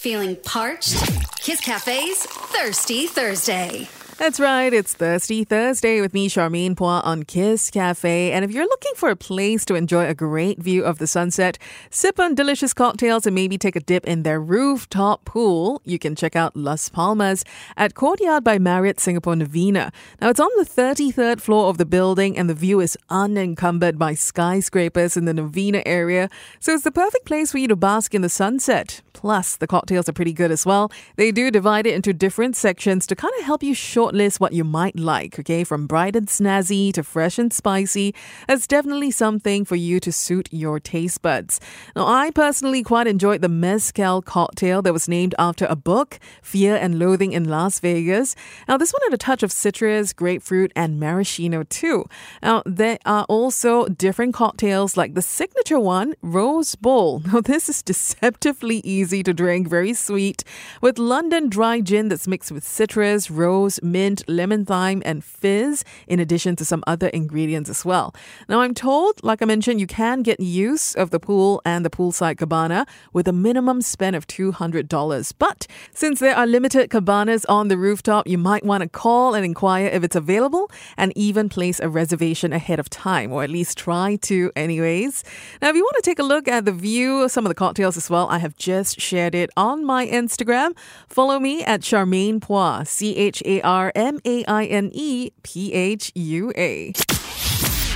Feeling parched? Kiss Cafe's Thirsty Thursday. That's right. It's Thirsty Thursday with me, Charmaine Phua, on Kiss Cafe. And if you're looking for a place to enjoy a great view of the sunset, sip on delicious cocktails, and maybe take a dip in their rooftop pool, you can check out Las Palmas at Courtyard by Marriott Singapore Novena. Now, it's on the 33rd floor of the building, and the view is unencumbered by skyscrapers in the Novena area. So it's the perfect place for you to bask in the sunset. Plus, the cocktails are pretty good as well. They do divide it into different sections to kind of help you shortlist what you might like, okay? From bright and snazzy to fresh and spicy. It's definitely something for you to suit your taste buds. Now, I personally quite enjoyed the Mezcal cocktail that was named after a book, Fear and Loathing in Las Vegas. Now, this one had a touch of citrus, grapefruit, and maraschino too. Now, there are also different cocktails like the signature one, Rose Bowl. Now, this is deceptively easy to drink, very sweet, with London dry gin that's mixed with citrus, rose, mint, lemon thyme, and fizz, in addition to some other ingredients as well. Now, I'm told, like I mentioned, you can get use of the pool and the poolside cabana with a minimum spend of $200. But since there are limited cabanas on the rooftop, you might want to call and inquire if it's available and even place a reservation ahead of time, or at least try to, anyways. Now, if you want to take a look at the view, of some of the cocktails as well, I have just shared it on my Instagram. Follow me at Charmaine Phua, C H A R M A I N E P H U A.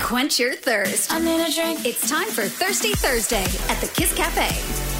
Quench your thirst. I need a drink. It's time for Thirsty Thursday at the Kiss Cafe.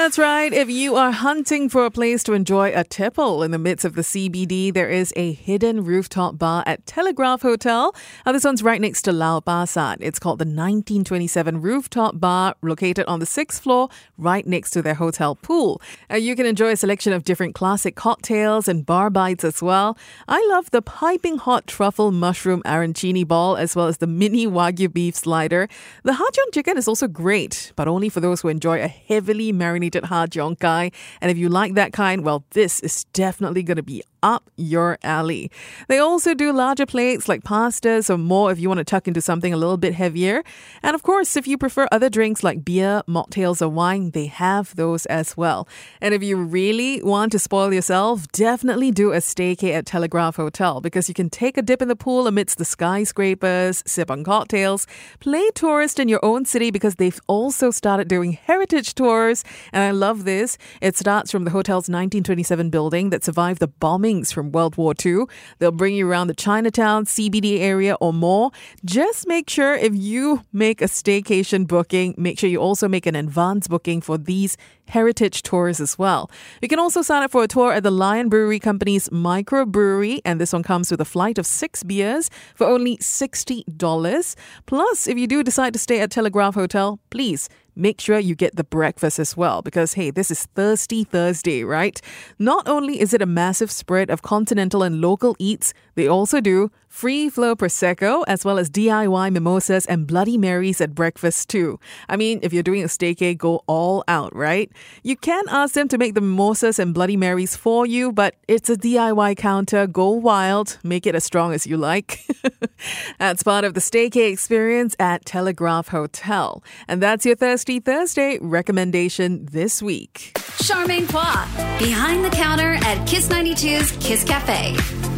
That's right. If you are hunting for a place to enjoy a tipple in the midst of the CBD, there is a hidden rooftop bar at Telegraph Hotel. Now, this one's right next to Lau Pa Sat. It's called the 1927 Rooftop Bar, located on the sixth floor, right next to their hotel pool. Uh, you can enjoy a selection of different classic cocktails and bar bites as well. I love the piping hot truffle mushroom arancini ball, as well as the mini wagyu beef slider. The har cheong chicken is also great, but only for those who enjoy a heavily marinated marinated ha jiong kai. And if you like that kind, well, this is definitely going to be up your alley. They also do larger plates like pasta, so more if you want to tuck into something a little bit heavier. And of course, if you prefer other drinks like beer, mocktails, or wine, they have those as well. And if you really want to spoil yourself, definitely do a staycay at Telegraph Hotel because you can take a dip in the pool amidst the skyscrapers, sip on cocktails, play tourist in your own city because they've also started doing heritage tours. And I love this. It starts from the hotel's 1927 building that survived the bombing from World War II. They'll bring you around the Chinatown, CBD area, or more. Just make sure if you make a staycation booking, make sure you also make an advance booking for these heritage tours as well. You can also sign up for a tour at the Lion Brewery Company's microbrewery, and this one comes with a flight of six beers for only $60. Plus, if you do decide to stay at Telegraph Hotel, please make sure you get the breakfast as well because, hey, this is Thirsty Thursday, right? Not only is it a massive spread of continental and local eats, they also do free flow Prosecco as well as DIY mimosas and Bloody Marys at breakfast too. I mean, if you're doing a staycay, eh, go all out, right? You can ask them to make the mimosas and Bloody Marys for you, but it's a DIY counter. Go wild, make it as strong as you like. that's part of the staycay eh, experience at Telegraph Hotel. And that's your Thirsty Thursday recommendation this week. Charmaine Phua, behind the counter at Kiss 92's Kiss Cafe.